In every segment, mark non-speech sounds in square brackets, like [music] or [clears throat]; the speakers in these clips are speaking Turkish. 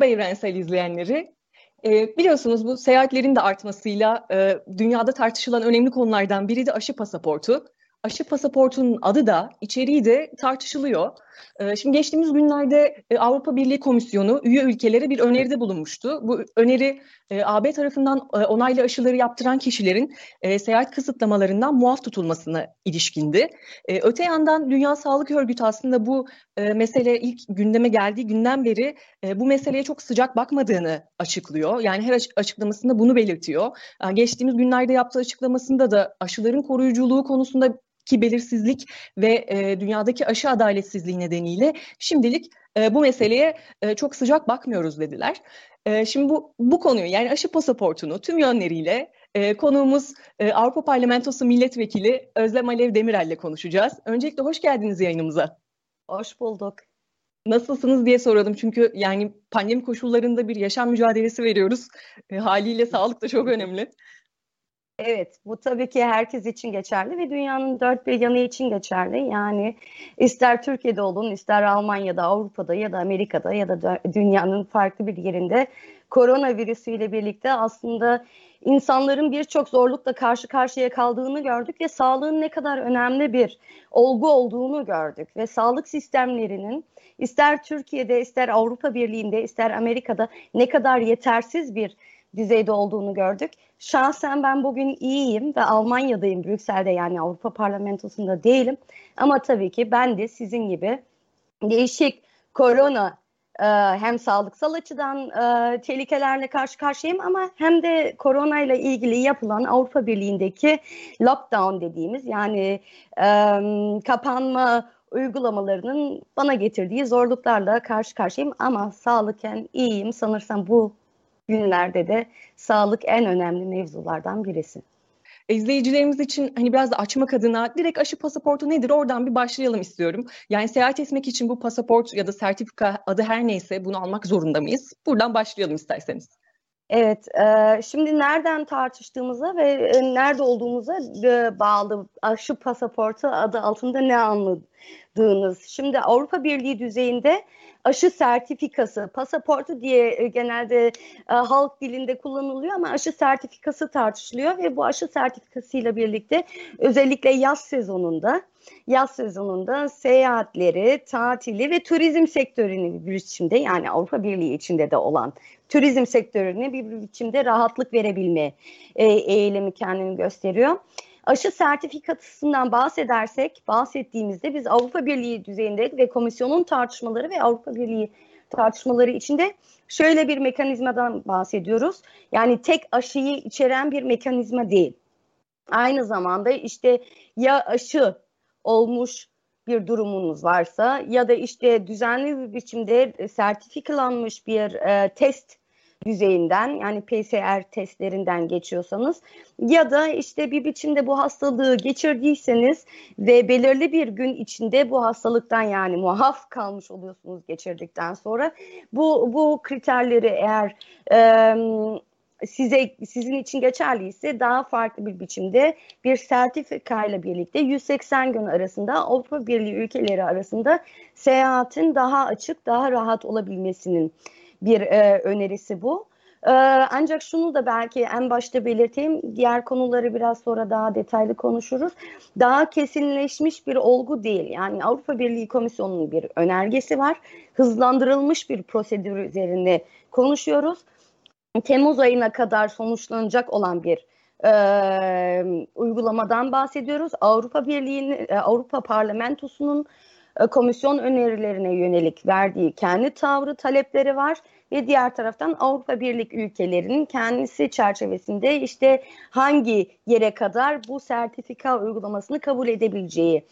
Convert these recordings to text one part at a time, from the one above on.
Merhaba evrensel izleyenleri. E, biliyorsunuz bu seyahatlerin de artmasıyla e, dünyada tartışılan önemli konulardan biri de aşı pasaportu. Aşı pasaportunun adı da içeriği de tartışılıyor. Ee, şimdi geçtiğimiz günlerde e, Avrupa Birliği Komisyonu üye ülkelere bir öneride bulunmuştu. Bu öneri e, AB tarafından e, onaylı aşıları yaptıran kişilerin seyahat kısıtlamalarından muaf tutulmasına ilişkindi. Öte yandan Dünya Sağlık Örgütü aslında bu mesele ilk gündeme geldiği günden beri bu meseleye çok sıcak bakmadığını açıklıyor. Yani her açıklamasında bunu belirtiyor. Geçtiğimiz günlerde yaptığı açıklamasında da aşıların koruyuculuğu konusunda ki belirsizlik ve e, dünyadaki aşı adaletsizliği nedeniyle şimdilik e, bu meseleye e, çok sıcak bakmıyoruz dediler. E, şimdi bu bu konuyu yani aşı pasaportunu tüm yönleriyle e, konuğumuz e, Avrupa Parlamentosu Milletvekili Özlem Alev Demirel ile konuşacağız. Öncelikle hoş geldiniz yayınımıza. Hoş bulduk. Nasılsınız diye soralım çünkü yani pandemi koşullarında bir yaşam mücadelesi veriyoruz. E, haliyle sağlık da çok önemli. Evet, bu tabii ki herkes için geçerli ve dünyanın dört bir yanı için geçerli. Yani ister Türkiye'de olun, ister Almanya'da, Avrupa'da ya da Amerika'da ya da dünyanın farklı bir yerinde koronavirüsüyle birlikte aslında insanların birçok zorlukla karşı karşıya kaldığını gördük ve sağlığın ne kadar önemli bir olgu olduğunu gördük ve sağlık sistemlerinin ister Türkiye'de, ister Avrupa Birliği'nde, ister Amerika'da ne kadar yetersiz bir düzeyde olduğunu gördük. Şahsen ben bugün iyiyim ve Almanya'dayım, Brüksel'de yani Avrupa Parlamentosu'nda değilim. Ama tabii ki ben de sizin gibi değişik korona e, hem sağlıksal açıdan e, tehlikelerle karşı karşıyayım ama hem de korona ile ilgili yapılan Avrupa Birliği'ndeki lockdown dediğimiz yani e, kapanma uygulamalarının bana getirdiği zorluklarla karşı karşıyayım ama sağlıken iyiyim sanırsam bu günlerde de sağlık en önemli mevzulardan birisi. İzleyicilerimiz için hani biraz da açmak adına direkt aşı pasaportu nedir oradan bir başlayalım istiyorum. Yani seyahat etmek için bu pasaport ya da sertifika adı her neyse bunu almak zorunda mıyız? Buradan başlayalım isterseniz. Evet, e, şimdi nereden tartıştığımıza ve e, nerede olduğumuza e, bağlı aşı pasaportu adı altında ne anladığınız. Şimdi Avrupa Birliği düzeyinde aşı sertifikası, pasaportu diye e, genelde e, halk dilinde kullanılıyor ama aşı sertifikası tartışılıyor ve bu aşı sertifikasıyla birlikte özellikle yaz sezonunda yaz sezonunda seyahatleri, tatili ve turizm sektörünü bir biçimde yani Avrupa Birliği içinde de olan turizm sektörüne bir biçimde rahatlık verebilme e, eğilimi kendini gösteriyor. Aşı sertifikasından bahsedersek, bahsettiğimizde biz Avrupa Birliği düzeyinde ve komisyonun tartışmaları ve Avrupa Birliği tartışmaları içinde şöyle bir mekanizmadan bahsediyoruz. Yani tek aşıyı içeren bir mekanizma değil. Aynı zamanda işte ya aşı olmuş bir durumunuz varsa ya da işte düzenli bir biçimde sertifikalanmış bir e, test düzeyinden yani PCR testlerinden geçiyorsanız ya da işte bir biçimde bu hastalığı geçirdiyseniz ve belirli bir gün içinde bu hastalıktan yani muaf kalmış oluyorsunuz geçirdikten sonra bu bu kriterleri eğer e, size sizin için geçerliyse daha farklı bir biçimde bir sertifika ile birlikte 180 gün arasında Avrupa Birliği ülkeleri arasında seyahatin daha açık, daha rahat olabilmesinin bir e, önerisi bu. E, ancak şunu da belki en başta belirteyim, diğer konuları biraz sonra daha detaylı konuşuruz. Daha kesinleşmiş bir olgu değil. Yani Avrupa Birliği Komisyonu'nun bir önergesi var. Hızlandırılmış bir prosedür üzerinde konuşuyoruz. Temmuz ayına kadar sonuçlanacak olan bir e, uygulamadan bahsediyoruz. Avrupa Birliği'nin, e, Avrupa Parlamentosu'nun e, komisyon önerilerine yönelik verdiği kendi tavrı, talepleri var ve diğer taraftan Avrupa Birlik ülkelerinin kendisi çerçevesinde işte hangi yere kadar bu sertifika uygulamasını kabul edebileceği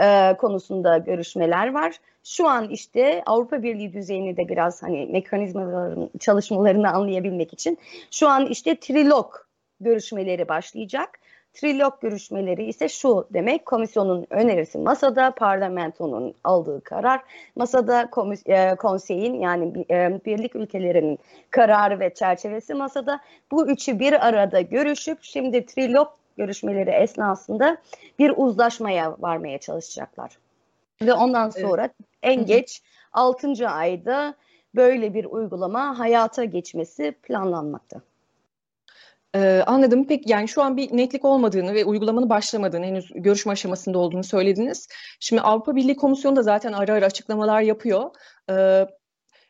e, konusunda görüşmeler var. Şu an işte Avrupa Birliği düzeyinde de biraz hani mekanizmaların çalışmalarını anlayabilmek için şu an işte trilog görüşmeleri başlayacak. Trilog görüşmeleri ise şu demek komisyonun önerisi masada, parlamentonun aldığı karar masada, e, konseyin yani e, birlik ülkelerinin kararı ve çerçevesi masada. Bu üçü bir arada görüşüp şimdi trilog görüşmeleri esnasında bir uzlaşmaya varmaya çalışacaklar. Ve ondan sonra evet. en geç 6. ayda böyle bir uygulama hayata geçmesi planlanmakta. Ee, anladım. Peki yani şu an bir netlik olmadığını ve uygulamanın başlamadığını, henüz görüşme aşamasında olduğunu söylediniz. Şimdi Avrupa Birliği Komisyonu da zaten ara ara açıklamalar yapıyor. Ee,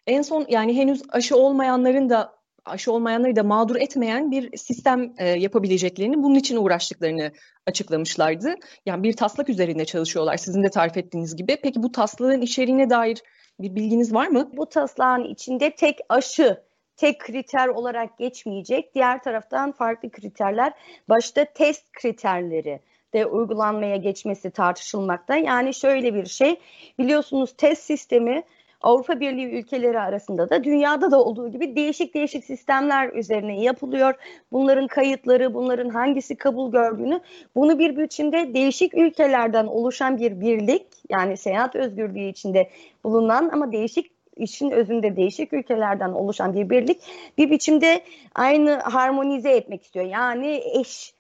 en son yani henüz aşı olmayanların da aşı olmayanları da mağdur etmeyen bir sistem e, yapabileceklerini, bunun için uğraştıklarını açıklamışlardı. Yani bir taslak üzerinde çalışıyorlar sizin de tarif ettiğiniz gibi. Peki bu taslağın içeriğine dair bir bilginiz var mı? Bu taslağın içinde tek aşı tek kriter olarak geçmeyecek. Diğer taraftan farklı kriterler, başta test kriterleri de uygulanmaya geçmesi tartışılmakta. Yani şöyle bir şey, biliyorsunuz test sistemi Avrupa Birliği ülkeleri arasında da dünyada da olduğu gibi değişik değişik sistemler üzerine yapılıyor. Bunların kayıtları, bunların hangisi kabul gördüğünü, bunu bir biçimde değişik ülkelerden oluşan bir birlik, yani seyahat özgürlüğü içinde bulunan ama değişik işin özünde değişik ülkelerden oluşan bir birlik bir biçimde aynı harmonize etmek istiyor. Yani eş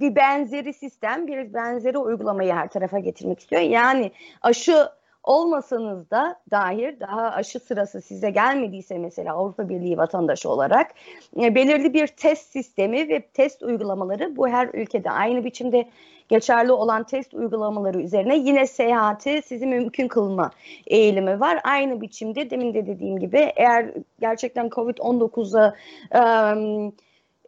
bir benzeri sistem, bir benzeri uygulamayı her tarafa getirmek istiyor. Yani aşı olmasanız da dair daha aşı sırası size gelmediyse mesela Avrupa Birliği vatandaşı olarak e, belirli bir test sistemi ve test uygulamaları bu her ülkede aynı biçimde geçerli olan test uygulamaları üzerine yine seyahati sizi mümkün kılma eğilimi var. Aynı biçimde demin de dediğim gibi eğer gerçekten COVID-19'a um,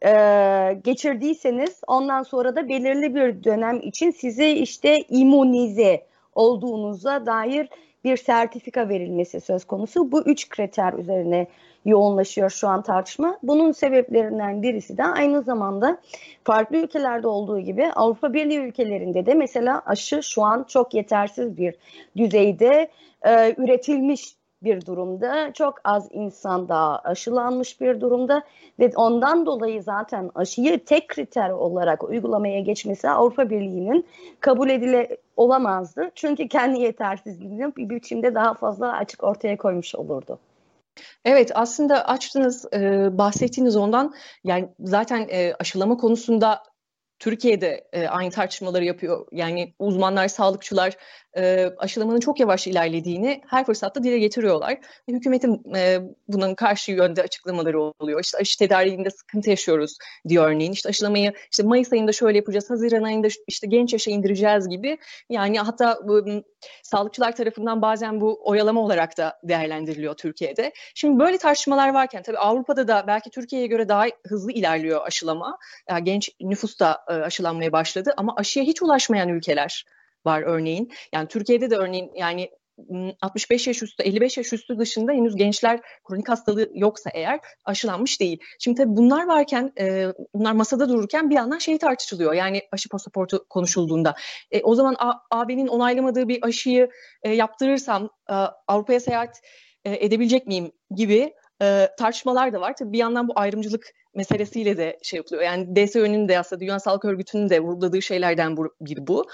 e, geçirdiyseniz ondan sonra da belirli bir dönem için size işte imunize olduğunuza dair bir sertifika verilmesi söz konusu. Bu üç kriter üzerine yoğunlaşıyor şu an tartışma. Bunun sebeplerinden birisi de aynı zamanda farklı ülkelerde olduğu gibi Avrupa Birliği ülkelerinde de mesela aşı şu an çok yetersiz bir düzeyde e, üretilmiş bir durumda. Çok az insan daha aşılanmış bir durumda ve ondan dolayı zaten aşıyı tek kriter olarak uygulamaya geçmesi Avrupa Birliği'nin kabul edile olamazdı. Çünkü kendi yetersizliğini bir biçimde daha fazla açık ortaya koymuş olurdu. Evet aslında açtınız e, bahsettiğiniz ondan yani zaten e, aşılama konusunda Türkiye'de e, aynı tartışmaları yapıyor. Yani uzmanlar, sağlıkçılar e, aşılamanın çok yavaş ilerlediğini her fırsatta dile getiriyorlar. Hükümetin e, bunun karşı yönde açıklamaları oluyor. İşte aşı tedariğinde sıkıntı yaşıyoruz diyor örneğin. İşte aşılamayı işte Mayıs ayında şöyle yapacağız, Haziran ayında işte genç yaşa indireceğiz gibi. Yani hatta bu, sağlıkçılar tarafından bazen bu oyalama olarak da değerlendiriliyor Türkiye'de. Şimdi böyle tartışmalar varken tabii Avrupa'da da belki Türkiye'ye göre daha hızlı ilerliyor aşılama. Yani genç nüfus da aşılanmaya başladı ama aşıya hiç ulaşmayan ülkeler var örneğin. Yani Türkiye'de de örneğin yani 65 yaş üstü, 55 yaş üstü dışında henüz gençler kronik hastalığı yoksa eğer aşılanmış değil. Şimdi tabii bunlar varken, e, bunlar masada dururken bir yandan şey tartışılıyor. Yani aşı pasaportu konuşulduğunda. E, o zaman AB'nin onaylamadığı bir aşıyı e, yaptırırsam e, Avrupa'ya seyahat e, edebilecek miyim gibi e, tartışmalar da var. Tabii bir yandan bu ayrımcılık meselesiyle de şey yapılıyor. Yani DSÖ'nün de aslında Dünya Sağlık Örgütü'nün de vurguladığı şeylerden biri bu.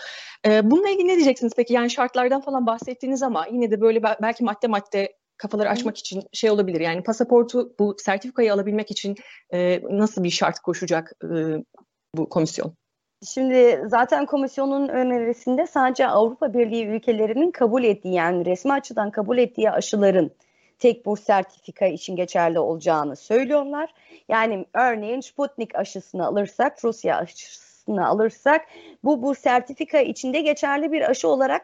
E, bununla ilgili ne diyeceksiniz peki? Yani şartlardan falan bahsettiğiniz ama yine de böyle belki madde madde kafaları açmak için şey olabilir. Yani pasaportu bu sertifikayı alabilmek için e, nasıl bir şart koşacak e, bu komisyon? Şimdi zaten komisyonun önerisinde sadece Avrupa Birliği ülkelerinin kabul ettiği yani resmi açıdan kabul ettiği aşıların tek bu sertifika için geçerli olacağını söylüyorlar. Yani örneğin Sputnik aşısını alırsak, Rusya aşısını alırsak bu bu sertifika içinde geçerli bir aşı olarak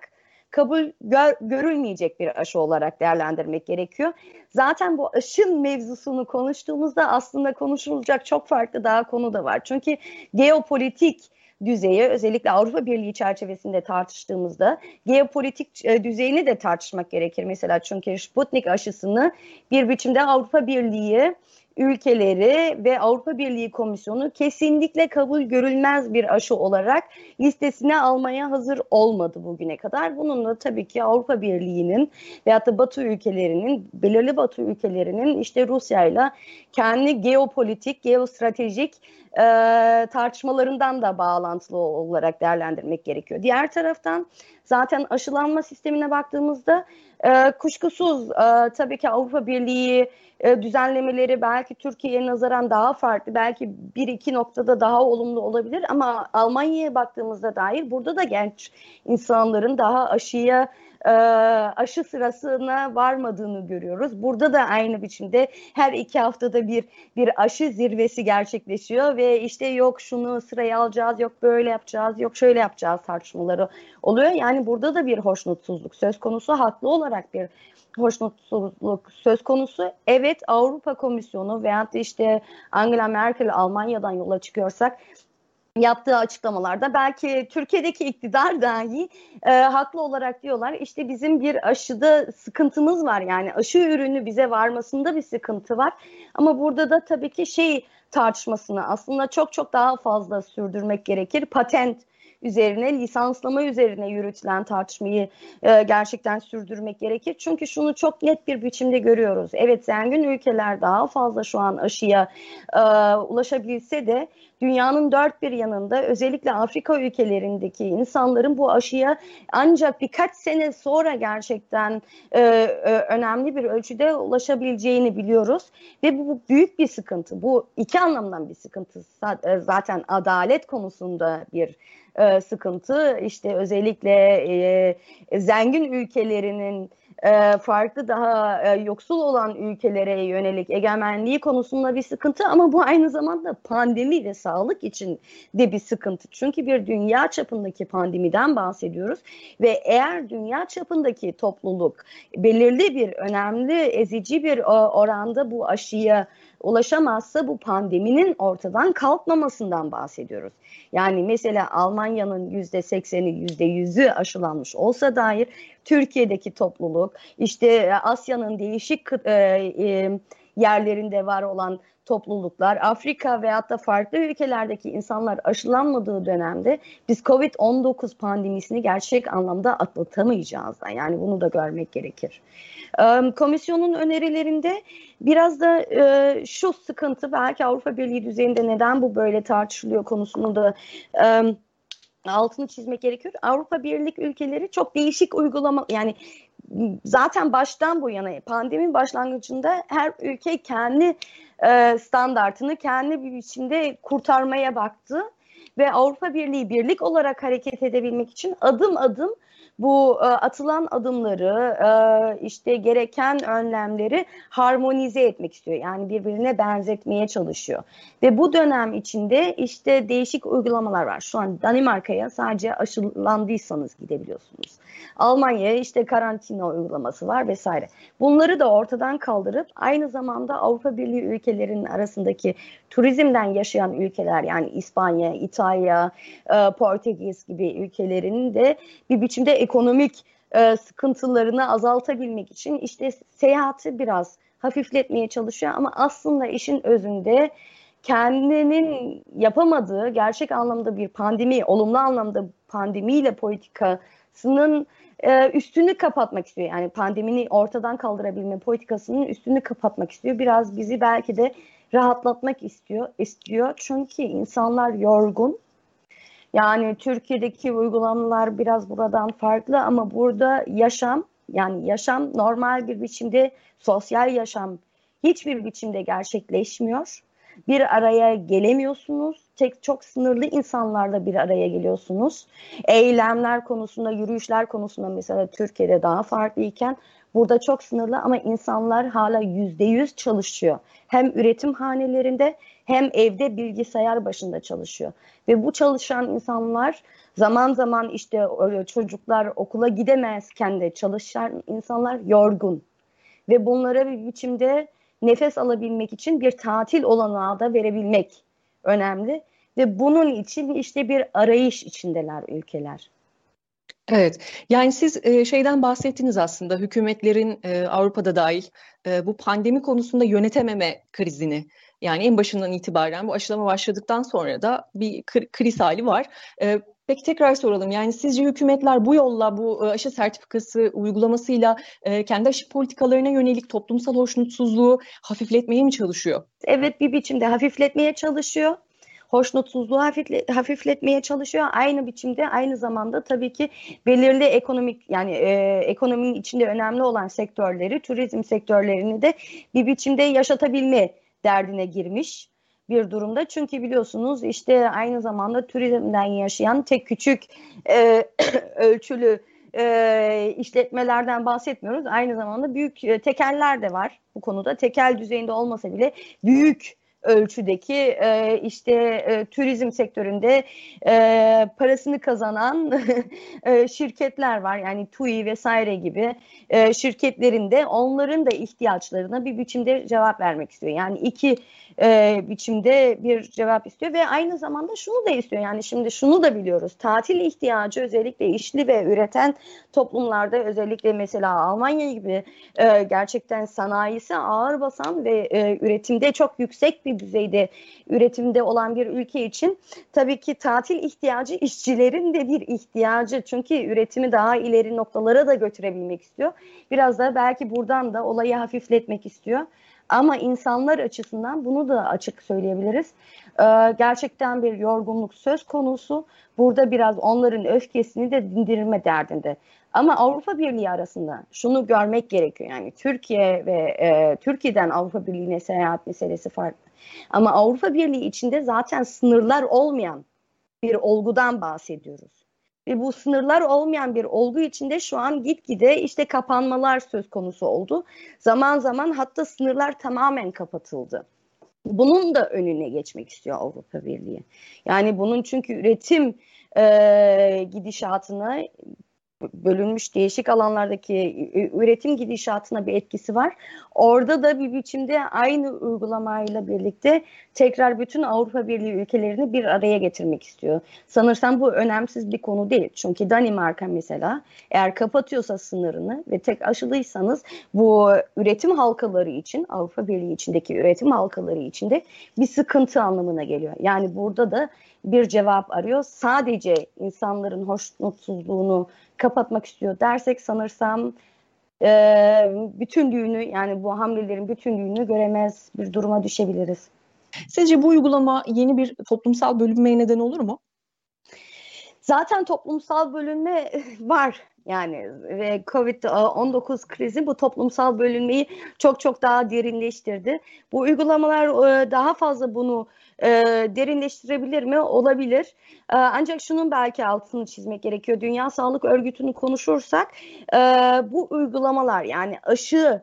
kabul gör, görülmeyecek bir aşı olarak değerlendirmek gerekiyor. Zaten bu aşın mevzusunu konuştuğumuzda aslında konuşulacak çok farklı daha konu da var. Çünkü geopolitik düzeyi özellikle Avrupa Birliği çerçevesinde tartıştığımızda geopolitik e, düzeyini de tartışmak gerekir. Mesela çünkü Sputnik aşısını bir biçimde Avrupa Birliği ülkeleri ve Avrupa Birliği Komisyonu kesinlikle kabul görülmez bir aşı olarak listesine almaya hazır olmadı bugüne kadar. Bununla tabii ki Avrupa Birliği'nin veyahut da Batı ülkelerinin, belirli Batı ülkelerinin işte Rusya ile kendi geopolitik, geostratejik e, tartışmalarından da bağlantılı olarak değerlendirmek gerekiyor. Diğer taraftan zaten aşılanma sistemine baktığımızda e, kuşkusuz e, tabii ki Avrupa Birliği e, düzenlemeleri belki Türkiye'ye nazaran daha farklı, belki bir iki noktada daha olumlu olabilir ama Almanya'ya baktığımızda dair burada da genç insanların daha aşıya e, aşı sırasına varmadığını görüyoruz. Burada da aynı biçimde her iki haftada bir bir aşı zirvesi gerçekleşiyor ve işte yok şunu sıraya alacağız, yok böyle yapacağız, yok şöyle yapacağız tartışmaları oluyor. Yani burada da bir hoşnutsuzluk söz konusu haklı olarak bir hoşnutsuzluk söz konusu. Evet Avrupa Komisyonu veyahut da işte Angela Merkel Almanya'dan yola çıkıyorsak yaptığı açıklamalarda belki Türkiye'deki iktidar dahi e, haklı olarak diyorlar işte bizim bir aşıda sıkıntımız var yani aşı ürünü bize varmasında bir sıkıntı var ama burada da tabii ki şey tartışmasını aslında çok çok daha fazla sürdürmek gerekir patent üzerine, lisanslama üzerine yürütülen tartışmayı e, gerçekten sürdürmek gerekir. Çünkü şunu çok net bir biçimde görüyoruz. Evet zengin ülkeler daha fazla şu an aşıya e, ulaşabilse de dünyanın dört bir yanında özellikle Afrika ülkelerindeki insanların bu aşıya ancak birkaç sene sonra gerçekten e, e, önemli bir ölçüde ulaşabileceğini biliyoruz ve bu, bu büyük bir sıkıntı. Bu iki anlamdan bir sıkıntı. E, zaten adalet konusunda bir e, sıkıntı. İşte özellikle e, zengin ülkelerinin e, farklı daha e, yoksul olan ülkelere yönelik egemenliği konusunda bir sıkıntı ama bu aynı zamanda pandemi ve sağlık için de bir sıkıntı. Çünkü bir dünya çapındaki pandemiden bahsediyoruz ve eğer dünya çapındaki topluluk belirli bir önemli ezici bir oranda bu aşıya ulaşamazsa bu pandeminin ortadan kalkmamasından bahsediyoruz. Yani mesela Almanya'nın yüzde sekseni, yüzde yüzü aşılanmış olsa dair Türkiye'deki topluluk, işte Asya'nın değişik e, e, yerlerinde var olan topluluklar, Afrika veyahut da farklı ülkelerdeki insanlar aşılanmadığı dönemde biz COVID-19 pandemisini gerçek anlamda atlatamayacağız. Yani bunu da görmek gerekir. Komisyonun önerilerinde biraz da şu sıkıntı belki Avrupa Birliği düzeyinde neden bu böyle tartışılıyor konusunu da altını çizmek gerekiyor. Avrupa Birlik ülkeleri çok değişik uygulama yani zaten baştan bu yana pandemi başlangıcında her ülke kendi e, standartını kendi bir biçimde kurtarmaya baktı ve Avrupa Birliği birlik olarak hareket edebilmek için adım adım bu e, atılan adımları e, işte gereken önlemleri harmonize etmek istiyor. Yani birbirine benzetmeye çalışıyor. Ve bu dönem içinde işte değişik uygulamalar var. Şu an Danimarka'ya sadece aşılandıysanız gidebiliyorsunuz. Almanya'ya işte karantina uygulaması var vesaire. Bunları da ortadan kaldırıp aynı zamanda Avrupa Birliği ülkelerinin arasındaki turizmden yaşayan ülkeler yani İspanya, İtalya, e, Portekiz gibi ülkelerinin de bir biçimde ekonomik e, sıkıntılarını azaltabilmek için işte seyahati biraz hafifletmeye çalışıyor ama aslında işin özünde kendinin yapamadığı gerçek anlamda bir pandemi, olumlu anlamda pandemiyle politikasının e, üstünü kapatmak istiyor. Yani pandemini ortadan kaldırabilme politikasının üstünü kapatmak istiyor. Biraz bizi belki de rahatlatmak istiyor. istiyor. Çünkü insanlar yorgun. Yani Türkiye'deki uygulamalar biraz buradan farklı ama burada yaşam yani yaşam normal bir biçimde sosyal yaşam hiçbir biçimde gerçekleşmiyor. Bir araya gelemiyorsunuz. Tek çok sınırlı insanlarla bir araya geliyorsunuz. Eylemler konusunda, yürüyüşler konusunda mesela Türkiye'de daha farklı iken burada çok sınırlı ama insanlar hala yüzde yüz çalışıyor. Hem üretim hanelerinde hem evde bilgisayar başında çalışıyor. Ve bu çalışan insanlar zaman zaman işte çocuklar okula gidemezken de çalışan insanlar yorgun. Ve bunlara bir biçimde nefes alabilmek için bir tatil olanağı da verebilmek önemli. Ve bunun için işte bir arayış içindeler ülkeler. Evet, yani siz şeyden bahsettiniz aslında hükümetlerin Avrupa'da dahil bu pandemi konusunda yönetememe krizini. Yani en başından itibaren bu aşılama başladıktan sonra da bir kriz hali var. Peki tekrar soralım. Yani sizce hükümetler bu yolla, bu aşı sertifikası uygulamasıyla kendi aşı politikalarına yönelik toplumsal hoşnutsuzluğu hafifletmeye mi çalışıyor? Evet bir biçimde hafifletmeye çalışıyor hoşnutsuzluğu hafifle, hafifletmeye çalışıyor. Aynı biçimde aynı zamanda tabii ki belirli ekonomik yani e, ekonominin içinde önemli olan sektörleri, turizm sektörlerini de bir biçimde yaşatabilme derdine girmiş bir durumda. Çünkü biliyorsunuz işte aynı zamanda turizmden yaşayan tek küçük e, [clears throat] ölçülü e, işletmelerden bahsetmiyoruz. Aynı zamanda büyük e, tekeller de var bu konuda. Tekel düzeyinde olmasa bile büyük ölçüdeki e, işte e, turizm sektöründe e, parasını kazanan [laughs] e, şirketler var. Yani TUI vesaire gibi e, şirketlerinde onların da ihtiyaçlarına bir biçimde cevap vermek istiyor. Yani iki e, biçimde bir cevap istiyor ve aynı zamanda şunu da istiyor. Yani şimdi şunu da biliyoruz. Tatil ihtiyacı özellikle işli ve üreten toplumlarda özellikle mesela Almanya gibi e, gerçekten sanayisi ağır basan ve e, üretimde çok yüksek bir düzeyde üretimde olan bir ülke için tabii ki tatil ihtiyacı işçilerin de bir ihtiyacı. Çünkü üretimi daha ileri noktalara da götürebilmek istiyor. Biraz da belki buradan da olayı hafifletmek istiyor. Ama insanlar açısından bunu da açık söyleyebiliriz. Ee, gerçekten bir yorgunluk söz konusu. Burada biraz onların öfkesini de dindirme derdinde. Ama Avrupa Birliği arasında şunu görmek gerekiyor. Yani Türkiye ve e, Türkiye'den Avrupa Birliği'ne seyahat meselesi farklı. Ama Avrupa Birliği içinde zaten sınırlar olmayan bir olgudan bahsediyoruz. Ve bu sınırlar olmayan bir olgu içinde şu an gitgide işte kapanmalar söz konusu oldu. Zaman zaman hatta sınırlar tamamen kapatıldı. Bunun da önüne geçmek istiyor Avrupa Birliği. Yani bunun çünkü üretim e, gidişatına bölünmüş değişik alanlardaki üretim gidişatına bir etkisi var. Orada da bir biçimde aynı uygulamayla birlikte tekrar bütün Avrupa Birliği ülkelerini bir araya getirmek istiyor. Sanırsam bu önemsiz bir konu değil. Çünkü Danimarka mesela eğer kapatıyorsa sınırını ve tek aşılıysanız bu üretim halkaları için Avrupa Birliği içindeki üretim halkaları içinde bir sıkıntı anlamına geliyor. Yani burada da bir cevap arıyor. Sadece insanların hoşnutsuzluğunu kapatmak istiyor dersek sanırsam e, bütünlüğünü yani bu hamlelerin bütünlüğünü göremez bir duruma düşebiliriz. Sizce bu uygulama yeni bir toplumsal bölünmeye neden olur mu? Zaten toplumsal bölünme [laughs] var yani ve Covid-19 krizi bu toplumsal bölünmeyi çok çok daha derinleştirdi. Bu uygulamalar e, daha fazla bunu e, derinleştirebilir mi? Olabilir. E, ancak şunun belki altını çizmek gerekiyor. Dünya Sağlık Örgütü'nü konuşursak e, bu uygulamalar yani aşı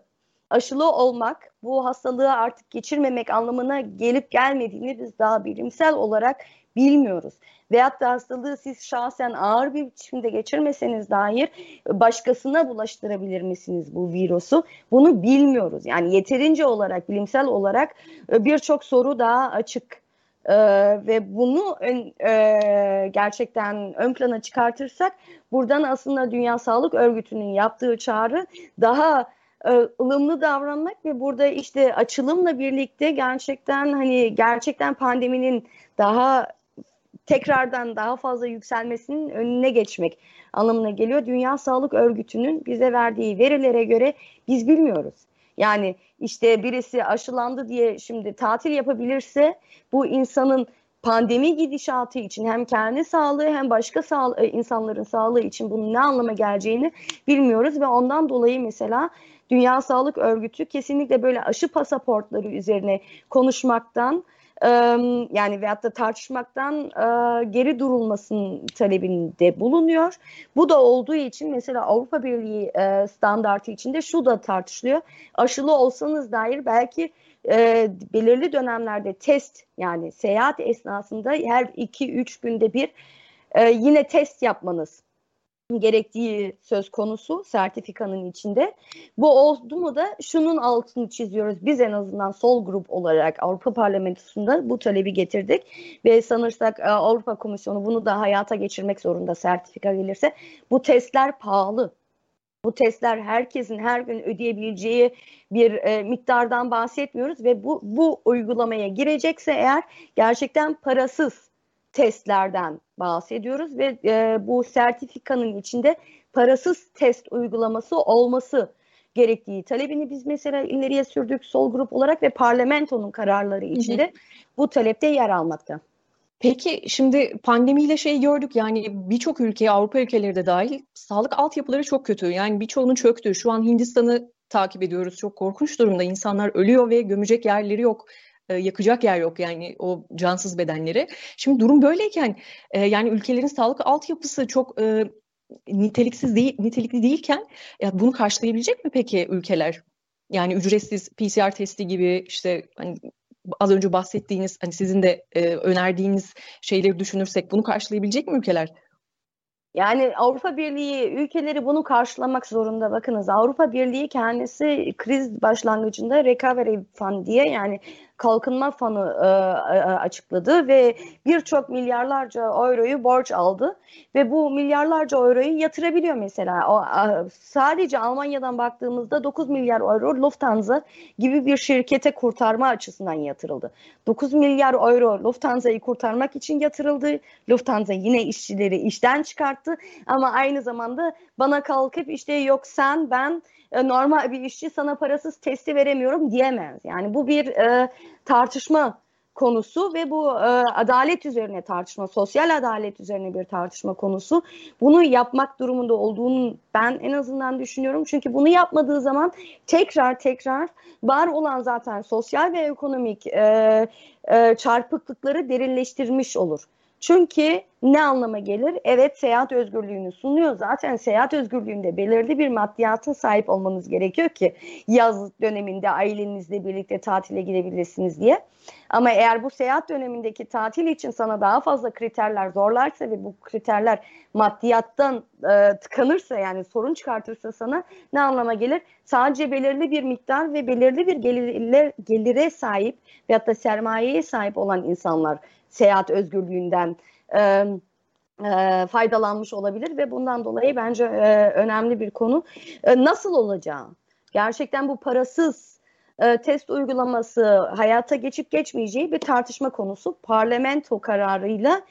aşılı olmak bu hastalığı artık geçirmemek anlamına gelip gelmediğini biz daha bilimsel olarak bilmiyoruz. Veyahut da hastalığı siz şahsen ağır bir biçimde geçirmeseniz dair başkasına bulaştırabilir misiniz bu virüsü? Bunu bilmiyoruz. Yani yeterince olarak bilimsel olarak e, birçok soru daha açık. Ee, ve bunu ön, e, gerçekten ön plana çıkartırsak buradan aslında Dünya Sağlık Örgütü'nün yaptığı çağrı daha e, ılımlı davranmak ve burada işte açılımla birlikte gerçekten hani gerçekten pandeminin daha tekrardan daha fazla yükselmesinin önüne geçmek anlamına geliyor. Dünya Sağlık Örgütü'nün bize verdiği verilere göre biz bilmiyoruz. Yani işte birisi aşılandı diye şimdi tatil yapabilirse bu insanın pandemi gidişatı için hem kendi sağlığı hem başka sağ, e, insanların sağlığı için bunun ne anlama geleceğini bilmiyoruz ve ondan dolayı mesela Dünya Sağlık Örgütü kesinlikle böyle aşı pasaportları üzerine konuşmaktan yani veyahut da tartışmaktan geri durulmasının talebinde bulunuyor. Bu da olduğu için mesela Avrupa Birliği standartı içinde şu da tartışılıyor. Aşılı olsanız dair belki belirli dönemlerde test yani seyahat esnasında her 2-3 günde bir yine test yapmanız gerektiği söz konusu sertifikanın içinde. Bu oldu mu da şunun altını çiziyoruz. Biz en azından sol grup olarak Avrupa Parlamentosu'nda bu talebi getirdik ve sanırsak e, Avrupa Komisyonu bunu da hayata geçirmek zorunda sertifika gelirse. Bu testler pahalı. Bu testler herkesin her gün ödeyebileceği bir e, miktardan bahsetmiyoruz ve bu bu uygulamaya girecekse eğer gerçekten parasız testlerden bahsediyoruz ve e, bu sertifikanın içinde parasız test uygulaması olması gerektiği talebini biz mesela ileriye sürdük sol grup olarak ve parlamentonun kararları içinde hı hı. bu talepte yer almakta. Peki şimdi pandemiyle şey gördük yani birçok ülke Avrupa ülkeleri de dahil sağlık altyapıları çok kötü. Yani birçoğunun çöktü. Şu an Hindistan'ı takip ediyoruz. Çok korkunç durumda. İnsanlar ölüyor ve gömecek yerleri yok. E, yakacak yer yok yani o cansız bedenleri. Şimdi durum böyleyken e, yani ülkelerin sağlık altyapısı çok e, niteliksiz değil, nitelikli değilken ya bunu karşılayabilecek mi peki ülkeler? Yani ücretsiz PCR testi gibi işte hani az önce bahsettiğiniz hani sizin de önerdiğiniz şeyleri düşünürsek bunu karşılayabilecek mi ülkeler? Yani Avrupa Birliği ülkeleri bunu karşılamak zorunda. Bakınız Avrupa Birliği kendisi kriz başlangıcında Recovery Fund diye yani kalkınma fonu e, e, açıkladı ve birçok milyarlarca euroyu borç aldı ve bu milyarlarca euroyu yatırabiliyor mesela. O, sadece Almanya'dan baktığımızda 9 milyar euro Lufthansa gibi bir şirkete kurtarma açısından yatırıldı. 9 milyar euro Lufthansa'yı kurtarmak için yatırıldı. Lufthansa yine işçileri işten çıkarttı ama aynı zamanda bana kalkıp işte yok sen ben e, normal bir işçi sana parasız testi veremiyorum diyemez. Yani bu bir e, tartışma konusu ve bu e, adalet üzerine tartışma, sosyal adalet üzerine bir tartışma konusu. Bunu yapmak durumunda olduğunu ben en azından düşünüyorum. Çünkü bunu yapmadığı zaman tekrar tekrar var olan zaten sosyal ve ekonomik e, e, çarpıklıkları derinleştirmiş olur. Çünkü ne anlama gelir? Evet seyahat özgürlüğünü sunuyor. Zaten seyahat özgürlüğünde belirli bir maddiyatın sahip olmanız gerekiyor ki yaz döneminde ailenizle birlikte tatile gidebilirsiniz diye. Ama eğer bu seyahat dönemindeki tatil için sana daha fazla kriterler zorlarsa ve bu kriterler maddiyattan e, tıkanırsa yani sorun çıkartırsa sana ne anlama gelir? Sadece belirli bir miktar ve belirli bir gelire, gelire sahip veyahut da sermayeye sahip olan insanlar seyahat özgürlüğünden e, e, faydalanmış olabilir ve bundan dolayı bence e, önemli bir konu. E, nasıl olacağı? Gerçekten bu parasız e, test uygulaması hayata geçip geçmeyeceği bir tartışma konusu. Parlamento kararıyla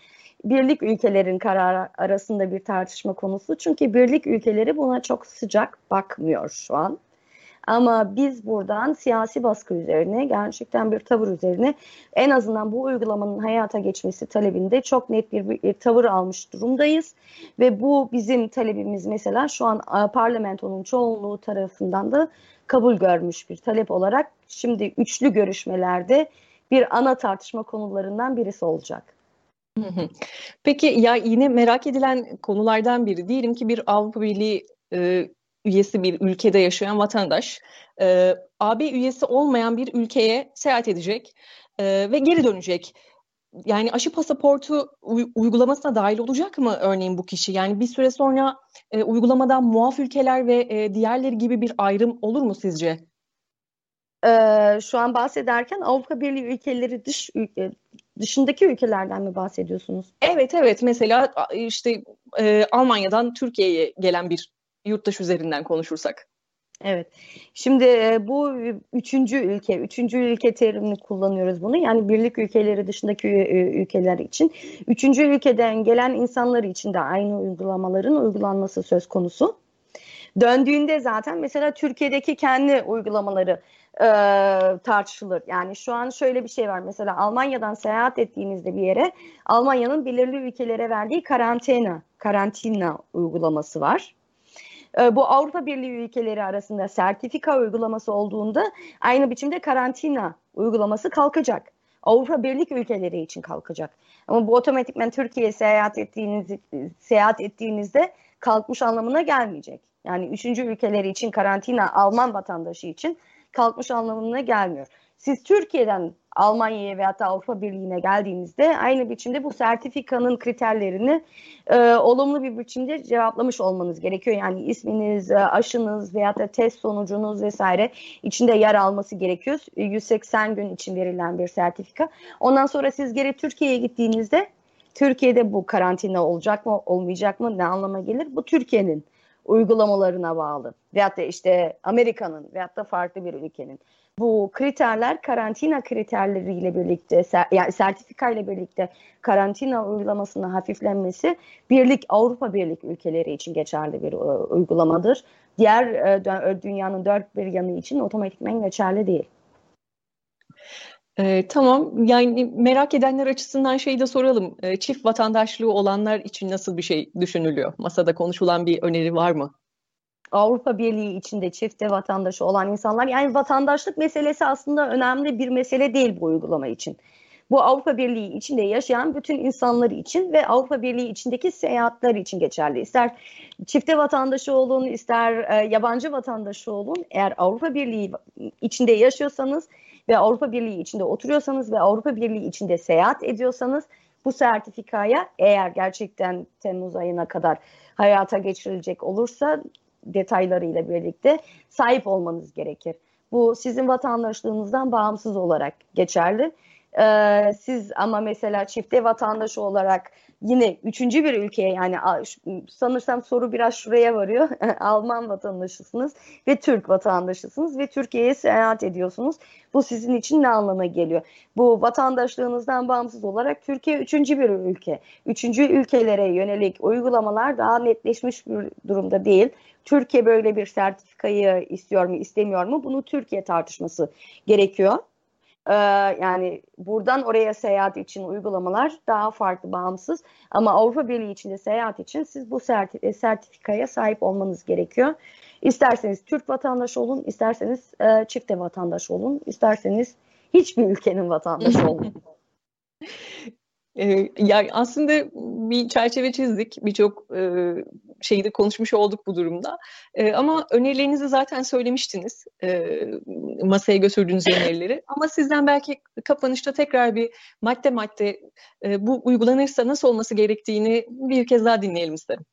birlik ülkelerin kararı arasında bir tartışma konusu. Çünkü birlik ülkeleri buna çok sıcak bakmıyor şu an. Ama biz buradan siyasi baskı üzerine gerçekten bir tavır üzerine en azından bu uygulamanın hayata geçmesi talebinde çok net bir, bir tavır almış durumdayız. Ve bu bizim talebimiz mesela şu an parlamentonun çoğunluğu tarafından da kabul görmüş bir talep olarak şimdi üçlü görüşmelerde bir ana tartışma konularından birisi olacak. Peki ya yine merak edilen konulardan biri diyelim ki bir Avrupa Birliği üyesi bir ülkede yaşayan vatandaş e, AB üyesi olmayan bir ülkeye seyahat edecek e, ve geri dönecek. Yani aşı pasaportu uygulamasına dahil olacak mı örneğin bu kişi? Yani bir süre sonra e, uygulamadan muaf ülkeler ve e, diğerleri gibi bir ayrım olur mu sizce? Ee, şu an bahsederken Avrupa Birliği ülkeleri dış ülke, dışındaki ülkelerden mi bahsediyorsunuz? Evet evet mesela işte e, Almanya'dan Türkiye'ye gelen bir yurttaş üzerinden konuşursak. Evet. Şimdi e, bu üçüncü ülke, üçüncü ülke terimini kullanıyoruz bunu. Yani birlik ülkeleri dışındaki e, ülkeler için. Üçüncü ülkeden gelen insanlar için de aynı uygulamaların uygulanması söz konusu. Döndüğünde zaten mesela Türkiye'deki kendi uygulamaları e, tartışılır. Yani şu an şöyle bir şey var. Mesela Almanya'dan seyahat ettiğinizde bir yere Almanya'nın belirli ülkelere verdiği karantina, karantina uygulaması var. Ee, bu Avrupa Birliği ülkeleri arasında sertifika uygulaması olduğunda aynı biçimde karantina uygulaması kalkacak. Avrupa Birlik ülkeleri için kalkacak. Ama bu otomatikmen Türkiye'ye seyahat ettiğiniz seyahat ettiğinizde kalkmış anlamına gelmeyecek. Yani üçüncü ülkeleri için karantina Alman vatandaşı için kalkmış anlamına gelmiyor. Siz Türkiye'den Almanya'ya veya da Avrupa Birliği'ne geldiğinizde aynı biçimde bu sertifikanın kriterlerini e, olumlu bir biçimde cevaplamış olmanız gerekiyor. Yani isminiz, e, aşınız veya da test sonucunuz vesaire içinde yer alması gerekiyor. 180 gün için verilen bir sertifika. Ondan sonra siz geri Türkiye'ye gittiğinizde Türkiye'de bu karantina olacak mı olmayacak mı ne anlama gelir? Bu Türkiye'nin uygulamalarına bağlı. Veyahut da işte Amerika'nın veyahut da farklı bir ülkenin bu kriterler karantina kriterleriyle birlikte yani sertifika ile birlikte karantina uygulamasının hafiflenmesi birlik Avrupa Birlik ülkeleri için geçerli bir e, uygulamadır. Diğer e, dünyanın dört bir yanı için otomatikmen geçerli değil. Ee, tamam yani merak edenler açısından şeyi de soralım. Ee, çift vatandaşlığı olanlar için nasıl bir şey düşünülüyor? Masada konuşulan bir öneri var mı? Avrupa Birliği içinde çifte vatandaşı olan insanlar yani vatandaşlık meselesi aslında önemli bir mesele değil bu uygulama için. Bu Avrupa Birliği içinde yaşayan bütün insanlar için ve Avrupa Birliği içindeki seyahatler için geçerli. İster çifte vatandaşı olun, ister e, yabancı vatandaşı olun. Eğer Avrupa Birliği içinde yaşıyorsanız ve Avrupa Birliği içinde oturuyorsanız ve Avrupa Birliği içinde seyahat ediyorsanız bu sertifikaya eğer gerçekten Temmuz ayına kadar hayata geçirilecek olursa detaylarıyla birlikte sahip olmanız gerekir. Bu sizin vatandaşlığınızdan bağımsız olarak geçerli. Ee, siz ama mesela çifte vatandaşı olarak yine üçüncü bir ülkeye yani sanırsam soru biraz şuraya varıyor. [laughs] Alman vatandaşısınız ve Türk vatandaşısınız ve Türkiye'ye seyahat ediyorsunuz. Bu sizin için ne anlama geliyor? Bu vatandaşlığınızdan bağımsız olarak Türkiye üçüncü bir ülke. Üçüncü ülkelere yönelik uygulamalar daha netleşmiş bir durumda değil. Türkiye böyle bir sertifikayı istiyor mu istemiyor mu bunu Türkiye tartışması gerekiyor. Ee, yani buradan oraya seyahat için uygulamalar daha farklı, bağımsız. Ama Avrupa Birliği içinde seyahat için siz bu e, sertifikaya sahip olmanız gerekiyor. İsterseniz Türk vatandaşı olun, isterseniz e, çifte vatandaş olun, isterseniz hiçbir ülkenin vatandaşı olun. [laughs] Ee, yani aslında bir çerçeve çizdik, birçok e, şeyi konuşmuş olduk bu durumda. E, ama önerilerinizi zaten söylemiştiniz, e, masaya götürdüğünüz [laughs] önerileri. Ama sizden belki kapanışta tekrar bir madde madde e, bu uygulanırsa nasıl olması gerektiğini bir kez daha dinleyelim isterim.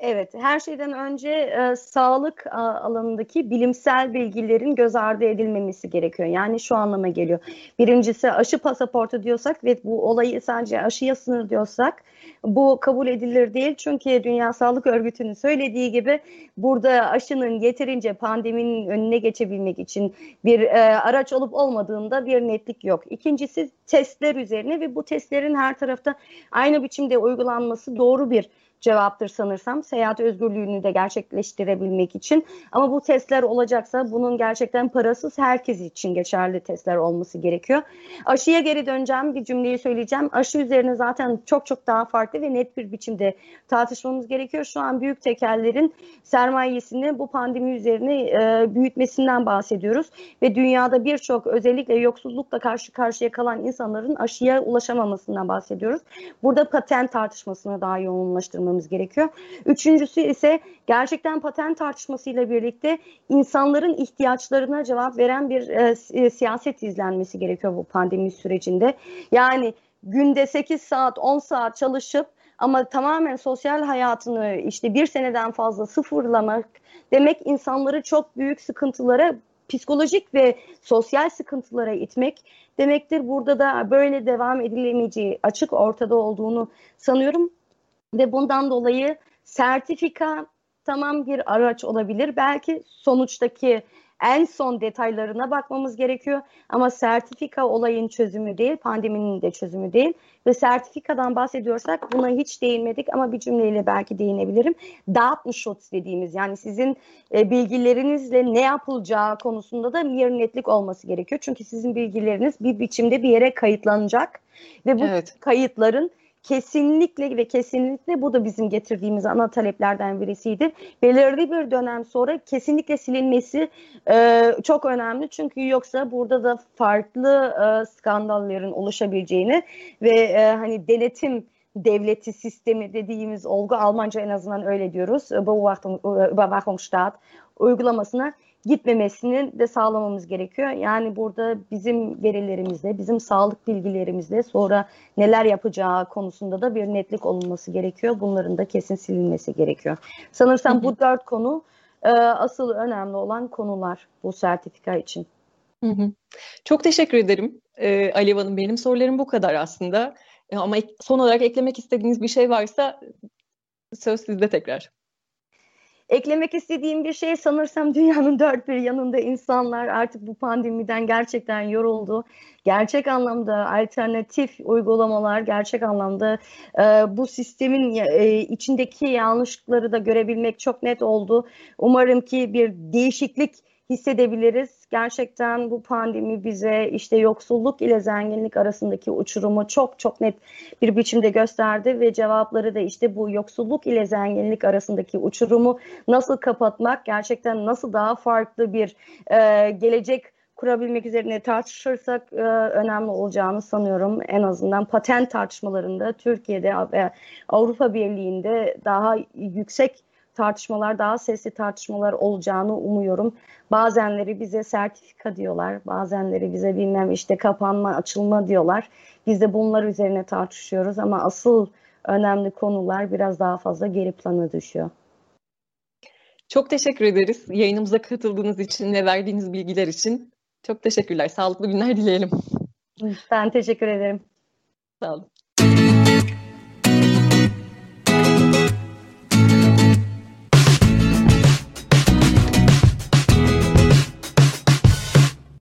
Evet, her şeyden önce e, sağlık alanındaki bilimsel bilgilerin göz ardı edilmemesi gerekiyor. Yani şu anlama geliyor. Birincisi aşı pasaportu diyorsak ve bu olayı sadece aşıya sınır diyorsak bu kabul edilir değil. Çünkü Dünya Sağlık Örgütü'nün söylediği gibi burada aşının yeterince pandeminin önüne geçebilmek için bir e, araç olup olmadığında bir netlik yok. İkincisi testler üzerine ve bu testlerin her tarafta aynı biçimde uygulanması doğru bir cevaptır sanırsam seyahat özgürlüğünü de gerçekleştirebilmek için. Ama bu testler olacaksa bunun gerçekten parasız herkes için geçerli testler olması gerekiyor. Aşıya geri döneceğim bir cümleyi söyleyeceğim. Aşı üzerine zaten çok çok daha farklı ve net bir biçimde tartışmamız gerekiyor. Şu an büyük tekerlerin sermayesini bu pandemi üzerine e, büyütmesinden bahsediyoruz. Ve dünyada birçok özellikle yoksullukla karşı karşıya kalan insanların aşıya ulaşamamasından bahsediyoruz. Burada patent tartışmasını daha yoğunlaştırmak tartışmamız gerekiyor. Üçüncüsü ise gerçekten patent tartışmasıyla birlikte insanların ihtiyaçlarına cevap veren bir e, e, siyaset izlenmesi gerekiyor bu pandemi sürecinde. Yani günde 8 saat 10 saat çalışıp ama tamamen sosyal hayatını işte bir seneden fazla sıfırlamak demek insanları çok büyük sıkıntılara psikolojik ve sosyal sıkıntılara itmek demektir. Burada da böyle devam edilemeyeceği açık ortada olduğunu sanıyorum. Ve bundan dolayı sertifika tamam bir araç olabilir. Belki sonuçtaki en son detaylarına bakmamız gerekiyor. Ama sertifika olayın çözümü değil, pandeminin de çözümü değil. Ve sertifikadan bahsediyorsak buna hiç değinmedik ama bir cümleyle belki değinebilirim. Datenschutz dediğimiz yani sizin e, bilgilerinizle ne yapılacağı konusunda da bir netlik olması gerekiyor. Çünkü sizin bilgileriniz bir biçimde bir yere kayıtlanacak ve bu evet. kayıtların kesinlikle ve kesinlikle bu da bizim getirdiğimiz ana taleplerden birisiydi. Belirli bir dönem sonra kesinlikle silinmesi e, çok önemli. Çünkü yoksa burada da farklı e, skandalların oluşabileceğini ve e, hani denetim devleti sistemi dediğimiz olgu Almanca en azından öyle diyoruz. Überwachungsstaat uygulamasına gitmemesini de sağlamamız gerekiyor. Yani burada bizim verilerimizle, bizim sağlık bilgilerimizle sonra neler yapacağı konusunda da bir netlik olunması gerekiyor. Bunların da kesin silinmesi gerekiyor. Sanırsam bu dört konu e, asıl önemli olan konular bu sertifika için. Hı hı. Çok teşekkür ederim ee, Alev Hanım. Benim sorularım bu kadar aslında. E, ama son olarak eklemek istediğiniz bir şey varsa söz sizde tekrar. Eklemek istediğim bir şey sanırsam dünyanın [laughs] dört bir yanında insanlar artık bu pandemiden gerçekten yoruldu. Gerçek anlamda alternatif uygulamalar, gerçek anlamda e, bu sistemin e, içindeki yanlışlıkları da görebilmek çok net oldu. Umarım ki bir değişiklik hissedebiliriz. Gerçekten bu pandemi bize işte yoksulluk ile zenginlik arasındaki uçurumu çok çok net bir biçimde gösterdi ve cevapları da işte bu yoksulluk ile zenginlik arasındaki uçurumu nasıl kapatmak, gerçekten nasıl daha farklı bir e, gelecek kurabilmek üzerine tartışırsak e, önemli olacağını sanıyorum. En azından patent tartışmalarında Türkiye'de ve Avrupa Birliği'nde daha yüksek tartışmalar, daha sesli tartışmalar olacağını umuyorum. Bazenleri bize sertifika diyorlar, bazenleri bize bilmem işte kapanma, açılma diyorlar. Biz de bunlar üzerine tartışıyoruz ama asıl önemli konular biraz daha fazla geri plana düşüyor. Çok teşekkür ederiz yayınımıza katıldığınız için ve verdiğiniz bilgiler için. Çok teşekkürler. Sağlıklı günler dileyelim. Ben teşekkür ederim. Sağ olun.